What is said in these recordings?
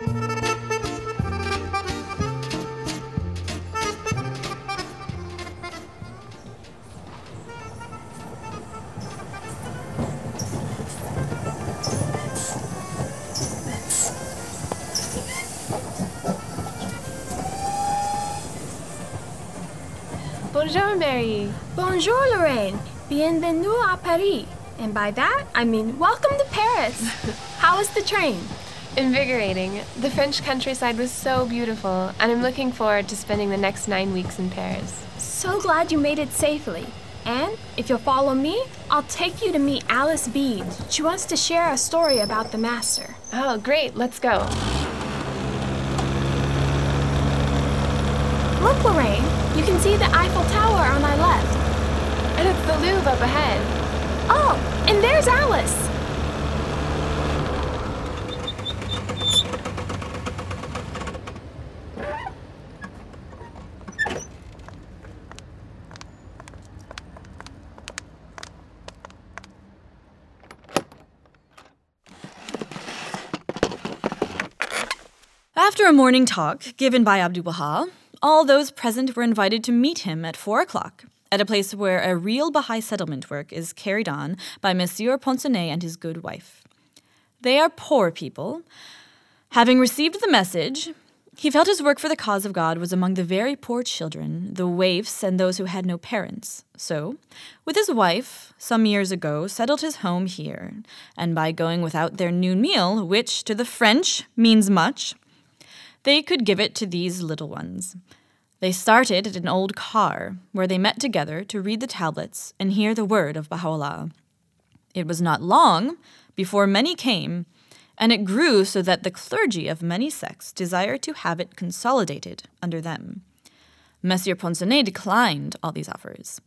Bonjour, Mary. Bonjour, Lorraine. Bienvenue à Paris. And by that, I mean welcome to Paris. How was the train? Invigorating. The French countryside was so beautiful, and I'm looking forward to spending the next nine weeks in Paris. So glad you made it safely. And if you'll follow me, I'll take you to meet Alice Bede. She wants to share a story about the master. Oh, great. Let's go. Look, Lorraine. You can see the Eiffel Tower on my left. And it's the Louvre up ahead. Oh, and there's Alice. After a morning talk given by Abdu'l Baha, all those present were invited to meet him at four o'clock at a place where a real Baha'i settlement work is carried on by Monsieur Poncelet and his good wife. They are poor people. Having received the message, he felt his work for the cause of God was among the very poor children, the waifs, and those who had no parents. So, with his wife, some years ago, settled his home here, and by going without their noon meal, which to the French means much, they could give it to these little ones. They started at an old car, where they met together to read the tablets and hear the word of Baha'u'llah. It was not long before many came, and it grew so that the clergy of many sects desired to have it consolidated under them. Monsieur Poncelet declined all these offers.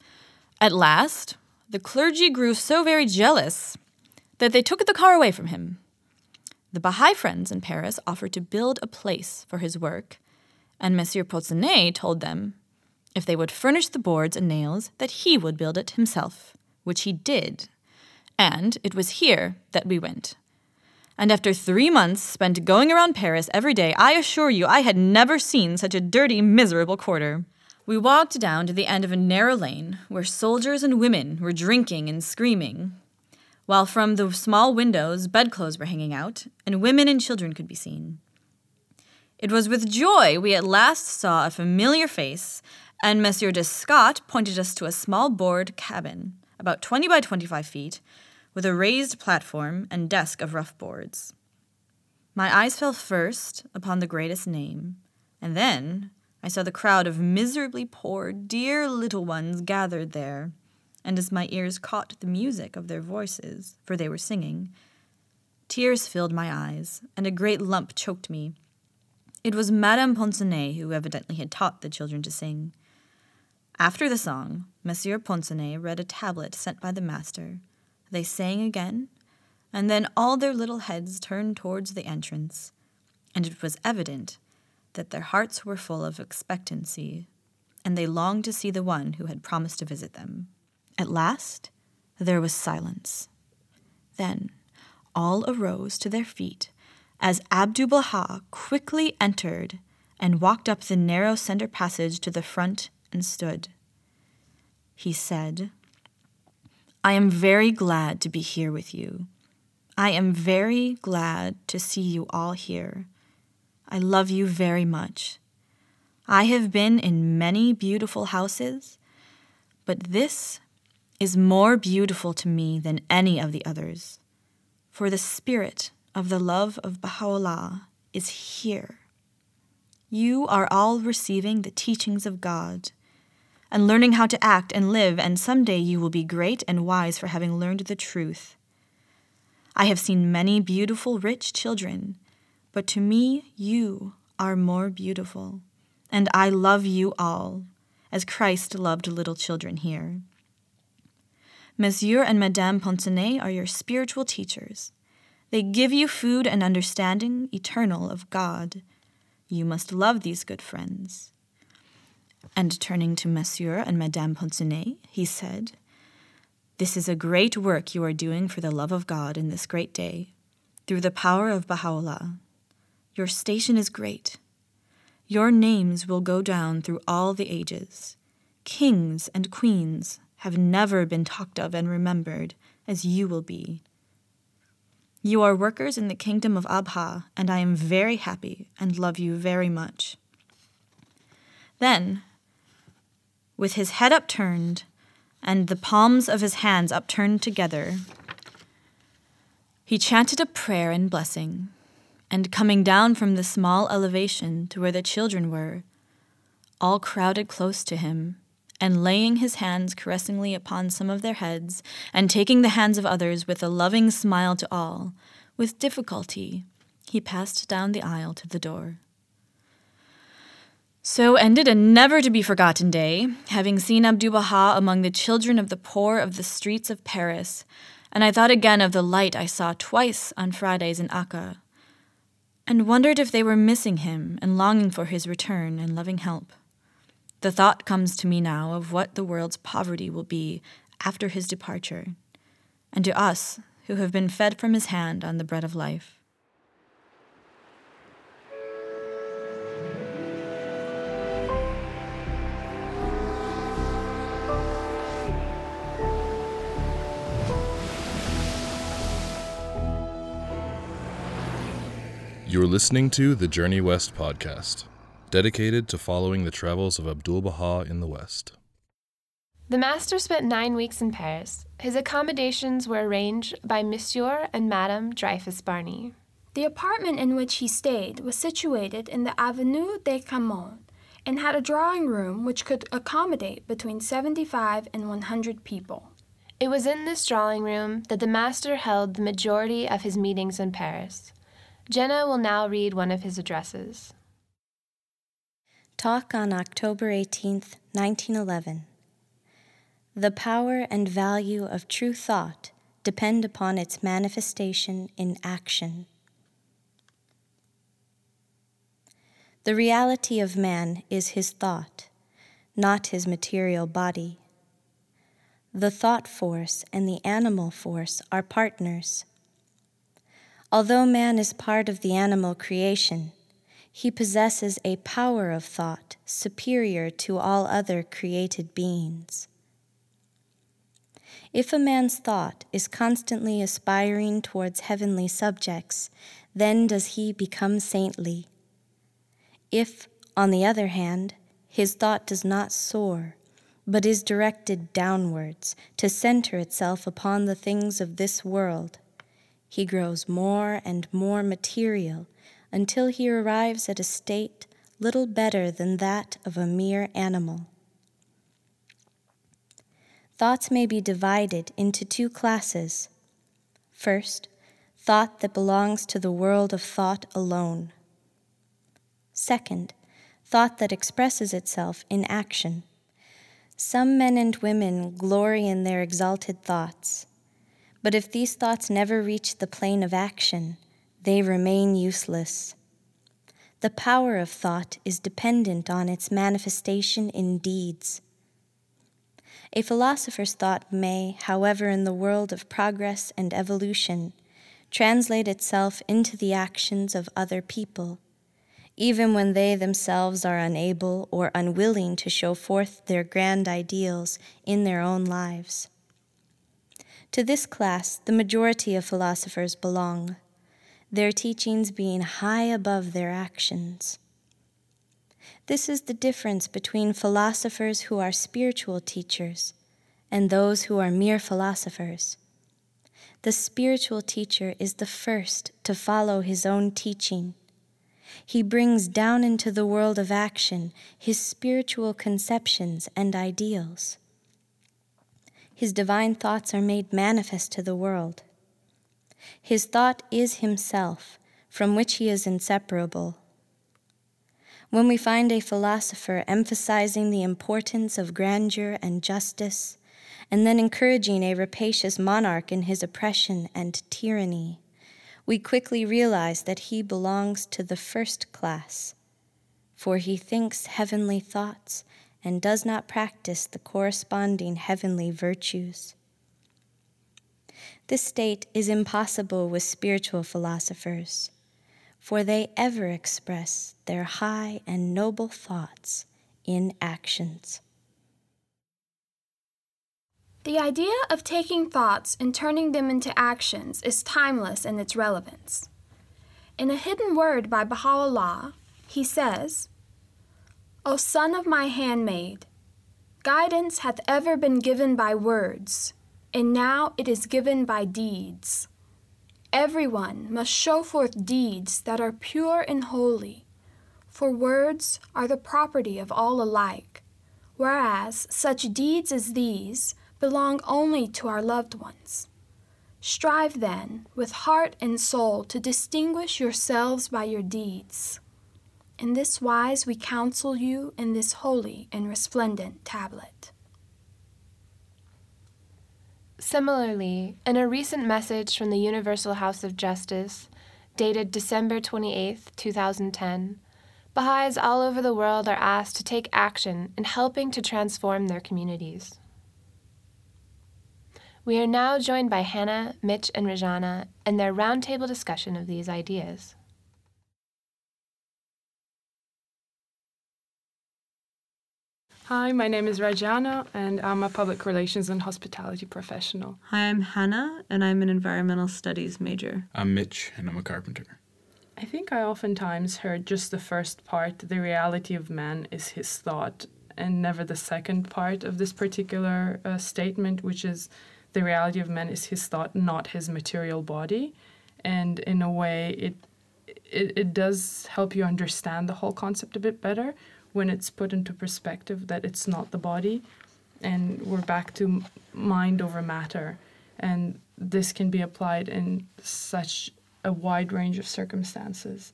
At last, the clergy grew so very jealous that they took the car away from him. The Baha'i friends in Paris offered to build a place for his work and Monsieur Poncelet told them if they would furnish the boards and nails that he would build it himself, which he did. And it was here that we went. And after three months spent going around Paris every day, I assure you I had never seen such a dirty, miserable quarter. We walked down to the end of a narrow lane where soldiers and women were drinking and screaming, while from the small windows bedclothes were hanging out, and women and children could be seen. It was with joy we at last saw a familiar face, and Monsieur Descott pointed us to a small board cabin, about 20 by 25 feet, with a raised platform and desk of rough boards. My eyes fell first upon the greatest name, and then I saw the crowd of miserably poor, dear little ones gathered there, and as my ears caught the music of their voices, for they were singing, tears filled my eyes, and a great lump choked me it was Madame Poncelet who evidently had taught the children to sing. After the song, Monsieur Poncelet read a tablet sent by the master. They sang again, and then all their little heads turned towards the entrance, and it was evident that their hearts were full of expectancy, and they longed to see the one who had promised to visit them. At last, there was silence. Then all arose to their feet as Abdu'l Baha quickly entered and walked up the narrow center passage to the front and stood. He said, I am very glad to be here with you. I am very glad to see you all here. I love you very much. I have been in many beautiful houses, but this is more beautiful to me than any of the others, for the spirit of the love of Baha'u'llah is here. You are all receiving the teachings of God and learning how to act and live, and someday you will be great and wise for having learned the truth. I have seen many beautiful, rich children, but to me, you are more beautiful, and I love you all, as Christ loved little children here. Monsieur and Madame Poncelet are your spiritual teachers. They give you food and understanding eternal of God. You must love these good friends. And turning to Monsieur and Madame Poncelet, he said, This is a great work you are doing for the love of God in this great day, through the power of Baha'u'llah. Your station is great. Your names will go down through all the ages. Kings and queens have never been talked of and remembered as you will be. You are workers in the kingdom of Abha, and I am very happy and love you very much. Then, with his head upturned and the palms of his hands upturned together, he chanted a prayer and blessing, and coming down from the small elevation to where the children were, all crowded close to him, and laying his hands caressingly upon some of their heads, and taking the hands of others with a loving smile to all, with difficulty he passed down the aisle to the door. So ended a never to be forgotten day, having seen Abdu'l Baha among the children of the poor of the streets of Paris, and I thought again of the light I saw twice on Fridays in Akka, and wondered if they were missing him and longing for his return and loving help. The thought comes to me now of what the world's poverty will be after his departure, and to us who have been fed from his hand on the bread of life. You're listening to the Journey West podcast dedicated to following the travels of Abdu'l Baha in the West. The master spent nine weeks in Paris. His accommodations were arranged by Monsieur and Madame Dreyfus Barney. The apartment in which he stayed was situated in the Avenue des Camoens and had a drawing room which could accommodate between 75 and 100 people. It was in this drawing room that the master held the majority of his meetings in Paris. Jenna will now read one of his addresses. Talk on October 18, 1911. The power and value of true thought depend upon its manifestation in action. The reality of man is his thought, not his material body. The thought force and the animal force are partners. Although man is part of the animal creation, he possesses a power of thought superior to all other created beings. If a man's thought is constantly aspiring towards heavenly subjects, then does he become saintly. If, on the other hand, his thought does not soar, but is directed downwards to center itself upon the things of this world, he grows more and more material until he arrives at a state little better than that of a mere animal. Thoughts may be divided into two classes. First, thought that belongs to the world of thought alone. Second, thought that expresses itself in action. Some men and women glory in their exalted thoughts, but if these thoughts never reach the plane of action, they remain useless. The power of thought is dependent on its manifestation in deeds. A philosopher's thought may, however, in the world of progress and evolution, translate itself into the actions of other people, even when they themselves are unable or unwilling to show forth their grand ideals in their own lives. To this class, the majority of philosophers belong their teachings being high above their actions. This is the difference between philosophers who are spiritual teachers and those who are mere philosophers. The spiritual teacher is the first to follow his own teaching. He brings down into the world of action his spiritual conceptions and ideals. His divine thoughts are made manifest to the world. His thought is himself, from which he is inseparable. When we find a philosopher emphasizing the importance of grandeur and justice, and then encouraging a rapacious monarch in his oppression and tyranny, we quickly realize that he belongs to the first class, for he thinks heavenly thoughts and does not practice the corresponding heavenly virtues. This state is impossible with spiritual philosophers. for they ever express their high and noble thoughts in actions. The idea of taking thoughts and turning them into actions is timeless in its relevance. In a hidden word by Baha'u'llah, he says, O son of my handmaid, guidance hath ever been given by words, and now it is given by deeds. Everyone must show forth deeds that are pure and holy, for words are the property of all alike, whereas such deeds as these belong only to our loved ones. Strive then with heart and soul to distinguish yourselves by your deeds. In this wise we counsel you in this holy and resplendent tablet. Similarly, in a recent message from the Universal House of Justice, dated December 28, 2010, Baha'is all over the world are asked to take action in helping to transform their communities. We are now joined by Hannah, Mitch, and Rajana in their roundtable discussion of these ideas. Hi, my name is Rajana, and I'm a public relations and hospitality professional. Hi, I'm Hannah, and I'm an environmental studies major. I'm Mitch, and I'm a carpenter. I think I oftentimes heard just the first part, the reality of man is his thought, and never the second part of this particular uh, statement, which is the reality of man is his thought, not his material body. And in a way, it, it, it does help you understand the whole concept a bit better when it's put into perspective that it's not the body. And we're back to mind over matter. And this can be applied in such a wide range of circumstances.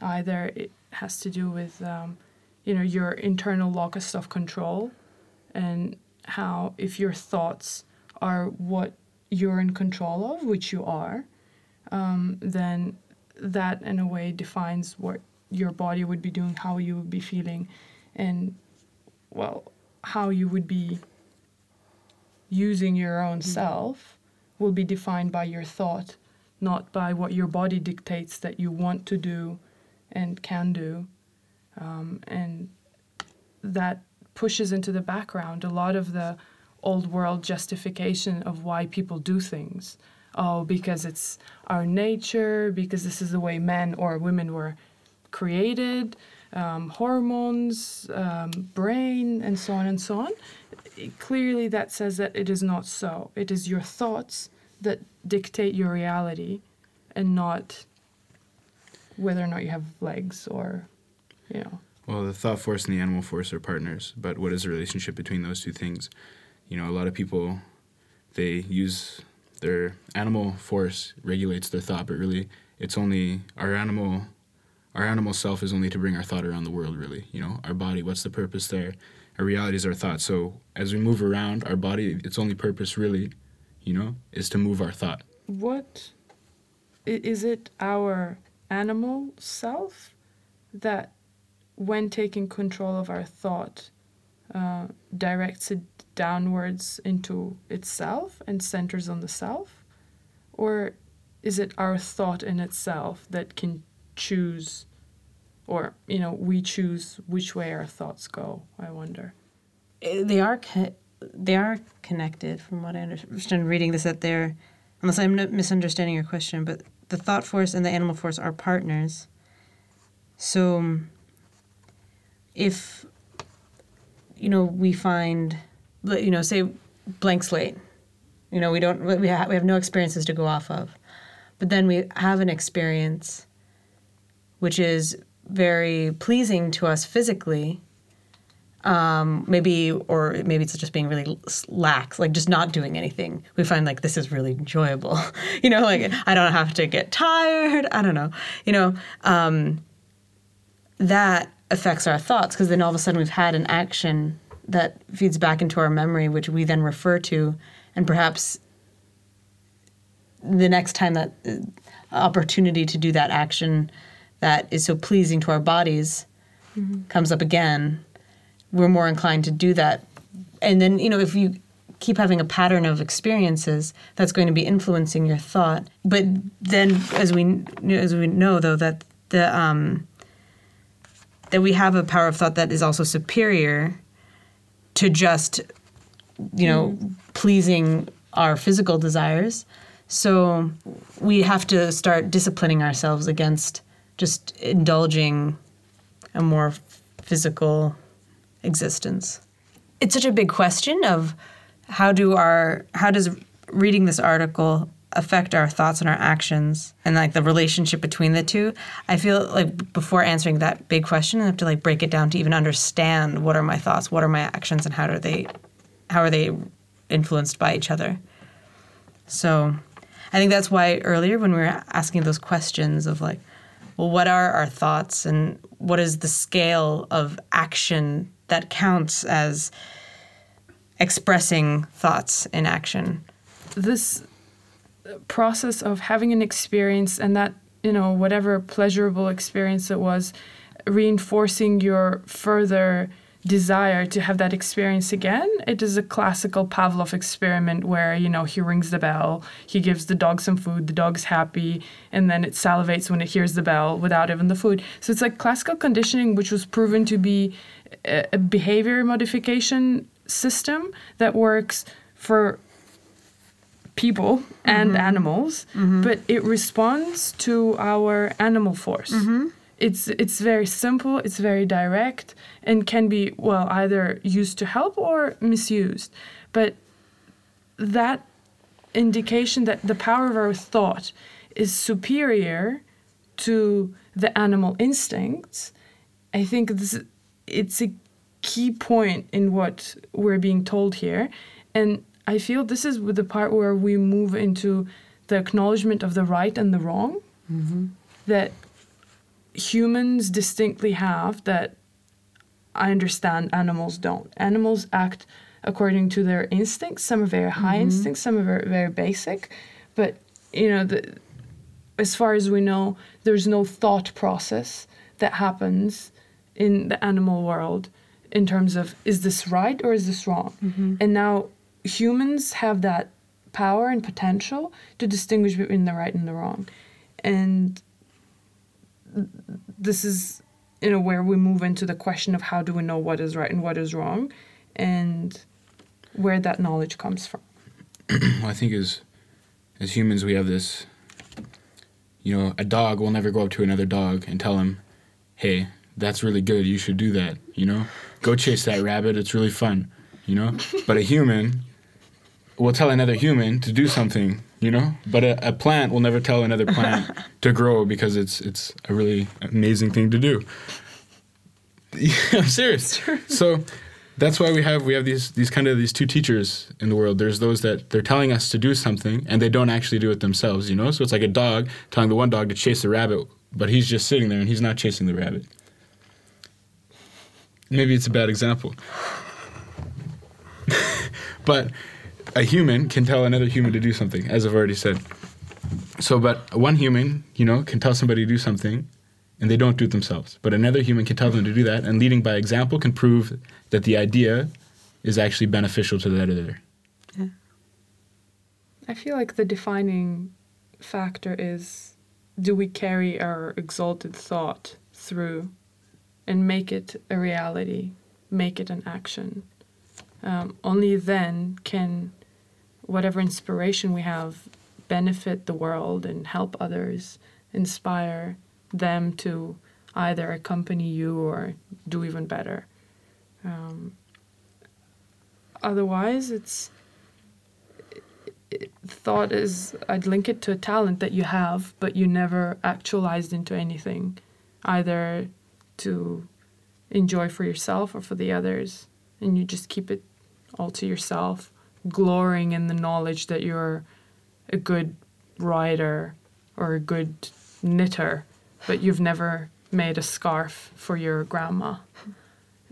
Either it has to do with, um, you know, your internal locus of control, and how if your thoughts are what you're in control of, which you are, um, then that in a way defines what your body would be doing, how you would be feeling, and well, how you would be using your own mm-hmm. self will be defined by your thought, not by what your body dictates that you want to do and can do. Um, and that pushes into the background a lot of the old world justification of why people do things. Oh, because it's our nature, because this is the way men or women were created, um, hormones, um, brain, and so on and so on. It, clearly, that says that it is not so. It is your thoughts that dictate your reality and not whether or not you have legs or, you know. Well, the thought force and the animal force are partners, but what is the relationship between those two things? you know, a lot of people they use their animal force regulates their thought, but really it's only our animal our animal self is only to bring our thought around the world really you know? Our body what's the purpose there? Our reality is our thought so as we move around our body its only purpose really you know is to move our thought. What is it our animal self that when taking control of our thought uh, directs it downwards into itself and centers on the self? Or is it our thought in itself that can choose, or, you know, we choose which way our thoughts go? I wonder. Eh, they are, co- they are connected from what I understand reading this, that they're, unless I'm misunderstanding your question, but the thought force and the animal force are partners. So if you know we find you know, say blank slate. You know, we don't we have we have no experiences to go off of, but then we have an experience, which is very pleasing to us physically. Um, maybe or maybe it's just being really lax, like just not doing anything. We find like this is really enjoyable. you know, like I don't have to get tired. I don't know. You know, um, that affects our thoughts because then all of a sudden we've had an action that feeds back into our memory, which we then refer to, and perhaps the next time that uh, opportunity to do that action that is so pleasing to our bodies mm-hmm. comes up again, we're more inclined to do that. And then, you know, if you keep having a pattern of experiences, that's going to be influencing your thought. But then, as we as we know, though, that the um, that we have a power of thought that is also superior to just you know pleasing our physical desires. So we have to start disciplining ourselves against just indulging a more physical existence. It's such a big question of how do our how does reading this article affect our thoughts and our actions and like the relationship between the two i feel like before answering that big question i have to like break it down to even understand what are my thoughts what are my actions and how do they how are they influenced by each other so i think that's why earlier when we were asking those questions of like well what are our thoughts and what is the scale of action that counts as expressing thoughts in action? This process of having an experience and that you know whatever pleasurable experience it was reinforcing your further desire to have that experience again it is a classical pavlov experiment where you know he rings the bell he gives the dog some food the dog's happy and then it salivates when it hears the bell without even the food so it's like classical conditioning which was proven to be a, behavior modification system that works for people and Mm-hmm. animals, but it responds to our animal force. Mm-hmm. It's it's very simple, it's very direct, and can be well either used to help or misused. But that indication that the power of our thought is superior to the animal instincts, I think this it's a key point in what we're being told here. And I feel this is the part where we move into the acknowledgement of the right and the wrong mm-hmm. that humans distinctly have that I understand animals don't. Animals act according to their instincts. Some are very high mm-hmm. instincts, some are very, very basic. But, you know, the, as far as we know, there's no thought process that happens in the animal world in terms of is this right or is this wrong? Mm-hmm. And now humans have that power and potential to distinguish between the right and the wrong. And this is you know where we move into the question of how do we know what is right and what is wrong and where that knowledge comes from. I think as as humans we have this you know, a dog will never go up to another dog and tell him, "Hey, that's really good. You should do that." You know, go chase that rabbit. It's really fun. You know, but a human will tell another human to do something. You know, but a, a plant will never tell another plant to grow because it's it's a really amazing thing to do. I'm serious. So that's why we have we have these these kind of these two teachers in the world. There's those that they're telling us to do something and they don't actually do it themselves, you know? So it's like a dog telling the one dog to chase the rabbit, but he's just sitting there and he's not chasing the rabbit. Maybe it's a bad example. but a human can tell another human to do something, as I've already said. So, but one human, you know, can tell somebody to do something and they don't do it themselves. But another human can tell them to do that, and leading by example can prove that the idea is actually beneficial to that other. Yeah. I feel like the defining factor is do we carry our exalted thought through and make it a reality, make it an action? Um, only then can whatever inspiration we have benefit the world and help others, inspire them to either accompany you or do even better. Um, otherwise, it's thought is I'd link it to a talent that you have, but you never actualized into anything, either to enjoy for yourself or for the others, and you just keep it all to yourself, glorying in the knowledge that you're a good writer or a good knitter, but you've never made a scarf for your grandma,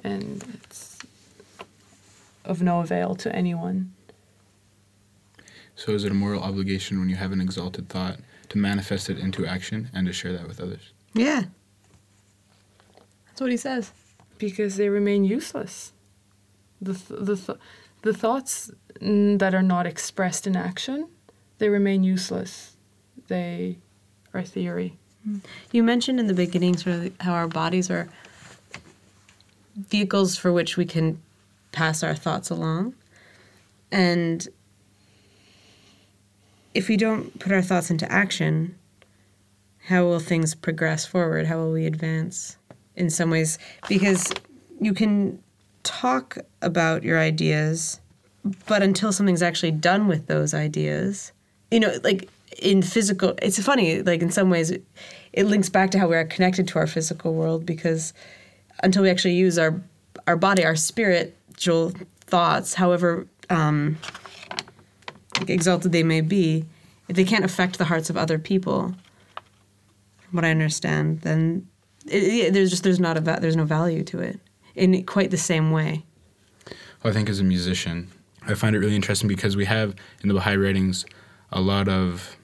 and it's of no avail to anyone. So is it a moral obligation when you have an exalted thought to manifest it into action and to share that with others? Yeah. That's what he says. because they remain useless. The th- the th- the thoughts mm, that are not expressed in action, they remain useless. They are theory. You mentioned in the beginning sort of how our bodies are vehicles for which we can pass our thoughts along. And if we don't put our thoughts into action, how will things progress forward? How will we advance in some ways? Because you can talk about your ideas, but until something's actually done with those ideas, you know, like in physical, it's funny, like in some ways, it links back to how we are connected to our physical world because until we actually use our our body, our spiritual thoughts, however um, exalted they may be, if they can't affect the hearts of other people, from what I understand, then it, it, there's just there's not a there's no value to it in quite the same way. Well, I think as a musician, I find it really interesting because we have in the Baha'i writings a lot of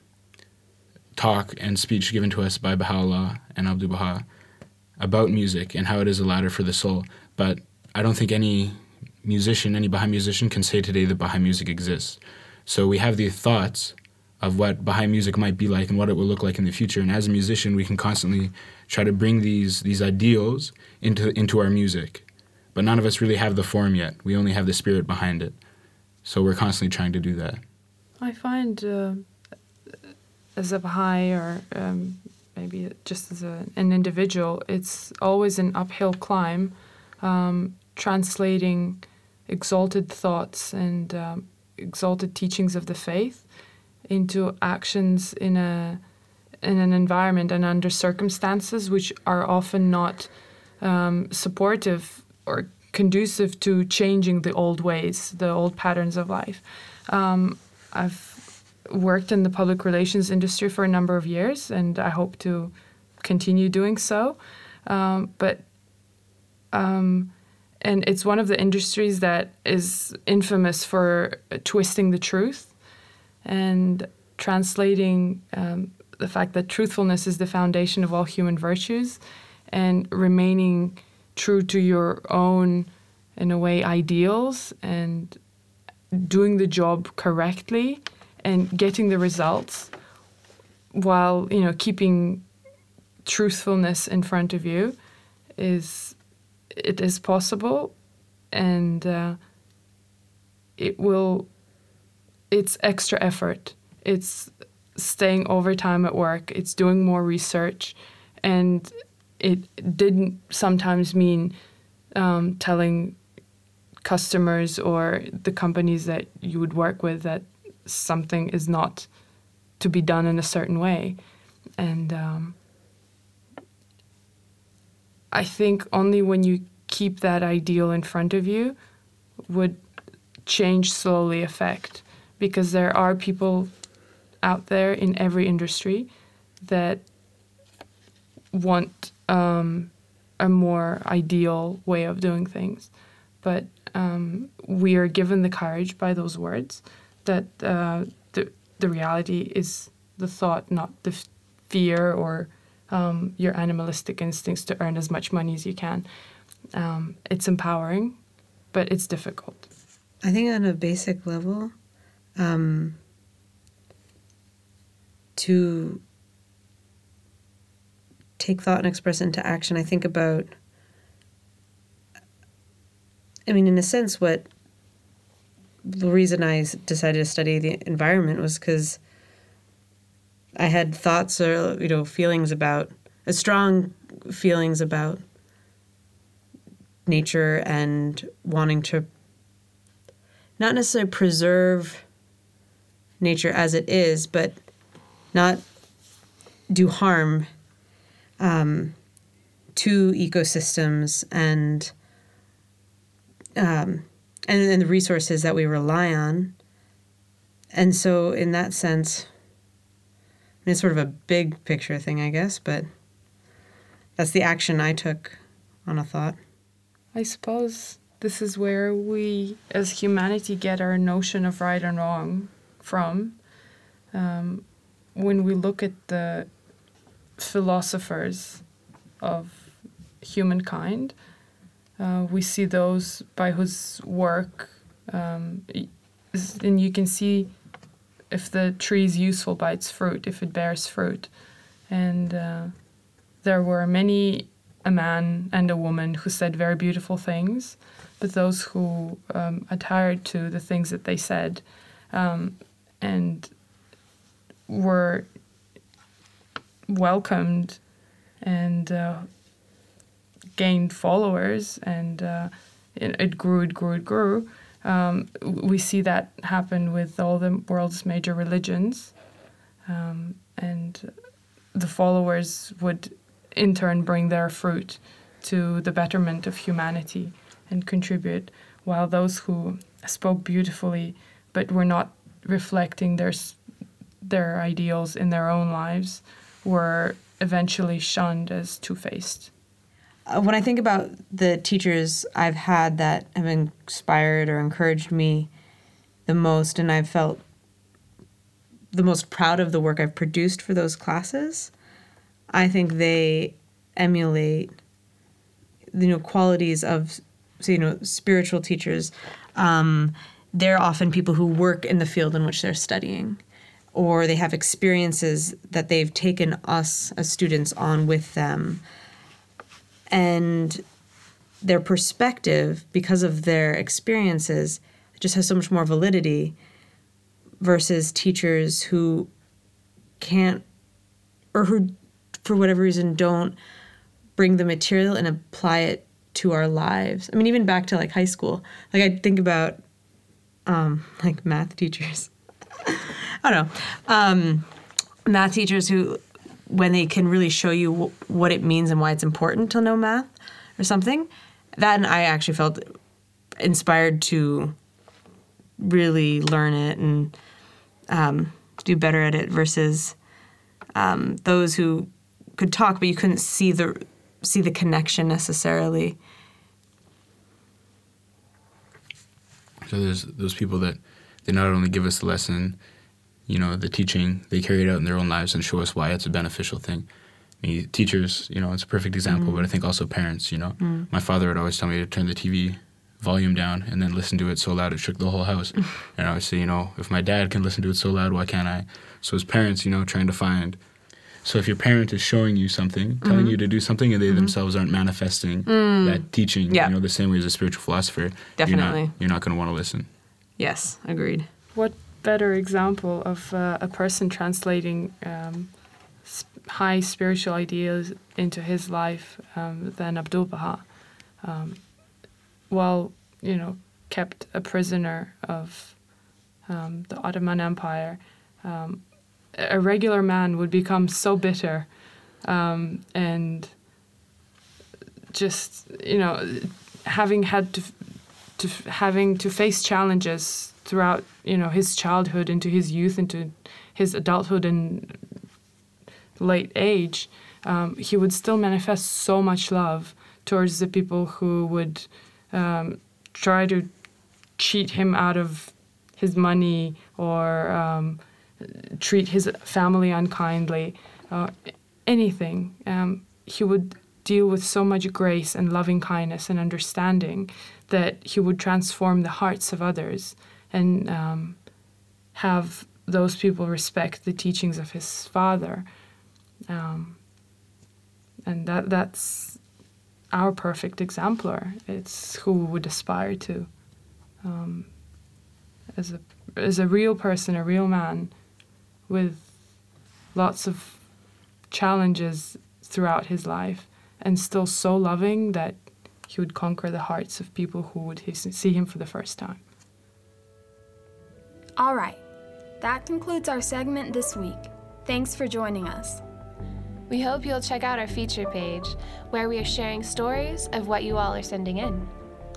talk and speech given to us by Baha'u'llah and Abdu'l Baha about music and how it is a ladder for the soul. But I don't think any musician, any Baha'i musician, can say today that Baha'i music exists. So we have these thoughts of what Baha'i music might be like and what it will look like in the future. And as a musician, we can constantly try to bring these these ideals into into our music. But none of us really have the form yet. We only have the spirit behind it. So we're constantly trying to do that. I find uh, as a Baha'i or um, maybe just as a, an individual, it's always an uphill climb um, translating exalted thoughts and um, exalted teachings of the faith into actions in a in an environment and under circumstances which are often not um, supportive or conducive to changing the old ways, the old patterns of life. Um, I've worked in the public relations industry for a number of years, and I hope to continue doing so. Um, but um, and it's one of the industries that is infamous for twisting the truth and translating um, the fact that truthfulness is the foundation of all human virtues and remaining true to your own, in a way, ideals and doing the job correctly and getting the results while, you know, keeping truthfulness in front of you is it is possible and uh, it will it's extra effort. It's staying overtime at work. It's doing more research. And it didn't sometimes mean um, telling customers or the companies that you would work with that something is not to be done in a certain way. And um, I think only when you keep that ideal in front of you would change slowly affect because there are people out there in every industry that want um, a more ideal way of doing things. But um, we are given the courage by those words that uh, the, the reality is the thought, not the f- fear or um, your animalistic instincts to earn as much money as you can. Um, it's empowering, but it's difficult. I think on a basic level, um, to take thought and express it into action, I think about, I mean, in a sense, what the reason I decided to study the environment was because I had thoughts or, you know, feelings about, uh, strong feelings about nature and wanting to not necessarily preserve nature as it is, but not do harm um, to ecosystems and um, and and the resources that we rely on. And so, in that sense, it's sort of a big picture thing, I guess, but that's the action I took on a thought. I suppose this is where we, as humanity, get our notion of right and wrong from. Um, when we look at the philosophers of humankind, uh, we see those by whose work, um, and you can see if the tree is useful by its fruit, if it bears fruit. and uh, there were many a man and a woman who said very beautiful things, but those who um, adhered to the things that they said um, and were welcomed and uh, gained followers, and uh, it, grew, it grew, it grew. Um, we see that happen with all the world's major religions, um, and the followers would in turn bring their fruit to the betterment of humanity and contribute, while those who spoke beautifully but were not reflecting their their ideals in their own lives were eventually shunned as two-faced. Uh, when I think about the teachers I've had that have inspired or encouraged me the most, and I've felt the most proud of the work I've produced for those classes, I think they emulate you know qualities of you know spiritual teachers. Um, they're often people who work in the field in which they're studying, or they have experiences that they've taken us as students on with them, and their perspective because of their experiences just has so much more validity versus teachers who can't or who for whatever reason don't bring the material and apply it to our lives. I mean, even back to like high school. Like I think about um, like math teachers. I don't know. Um, math teachers who, when they can really show you w- what it means and why it's important to know math or something, that I actually felt inspired to really learn it and um, do better at it versus um, those who could talk, but you couldn't see the see the connection necessarily. So there's those people that they not only give us the lesson, you know, the teaching, they carry it out in their own lives and show us why it's a beneficial thing. I mean, teachers, you know, it's a perfect example, mm. but I think also parents, you know. Mm. My father would always tell me to turn the TV volume down and then listen to it so loud it shook the whole house. and I would say, you know, if my dad can listen to it so loud, why can't I? So as parents, you know, trying to find so if your parent is showing you something, telling mm-hmm. you to do something, and they mm-hmm. themselves aren't manifesting mm. that teaching, yeah. you know, the same way as a spiritual philosopher, definitely, you're not, you're not going to want to listen. Yes, agreed. What better example of uh, a person translating um, high spiritual ideas into his life um, than Abdu'l Baha? Um, while you know, kept a prisoner of um, the Ottoman Empire. A regular man would become so bitter um, and just you know having had to, to having to face challenges throughout you know his childhood into his youth into his adulthood and late age um, he would still manifest so much love towards the people who would um, try to cheat him out of his money or um, treat his family unkindly, uh, anything. Um, he would deal with so much grace and loving kindness and understanding that he would transform the hearts of others and um, have those people respect the teachings of his father. Um, and that that's our perfect exemplar. It's who we would aspire to. Um, as a as a real person, a real man, with lots of challenges throughout his life and still so loving that he would conquer the hearts of people who would see him for the first time. All right, that concludes our segment this week. Thanks for joining us. We hope you'll check out our feature page where we are sharing stories of what you all are sending in.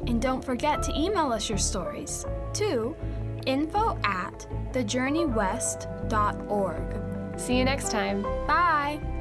And don't forget to email us your stories to info at thejourneywest.org. See you next time. Bye.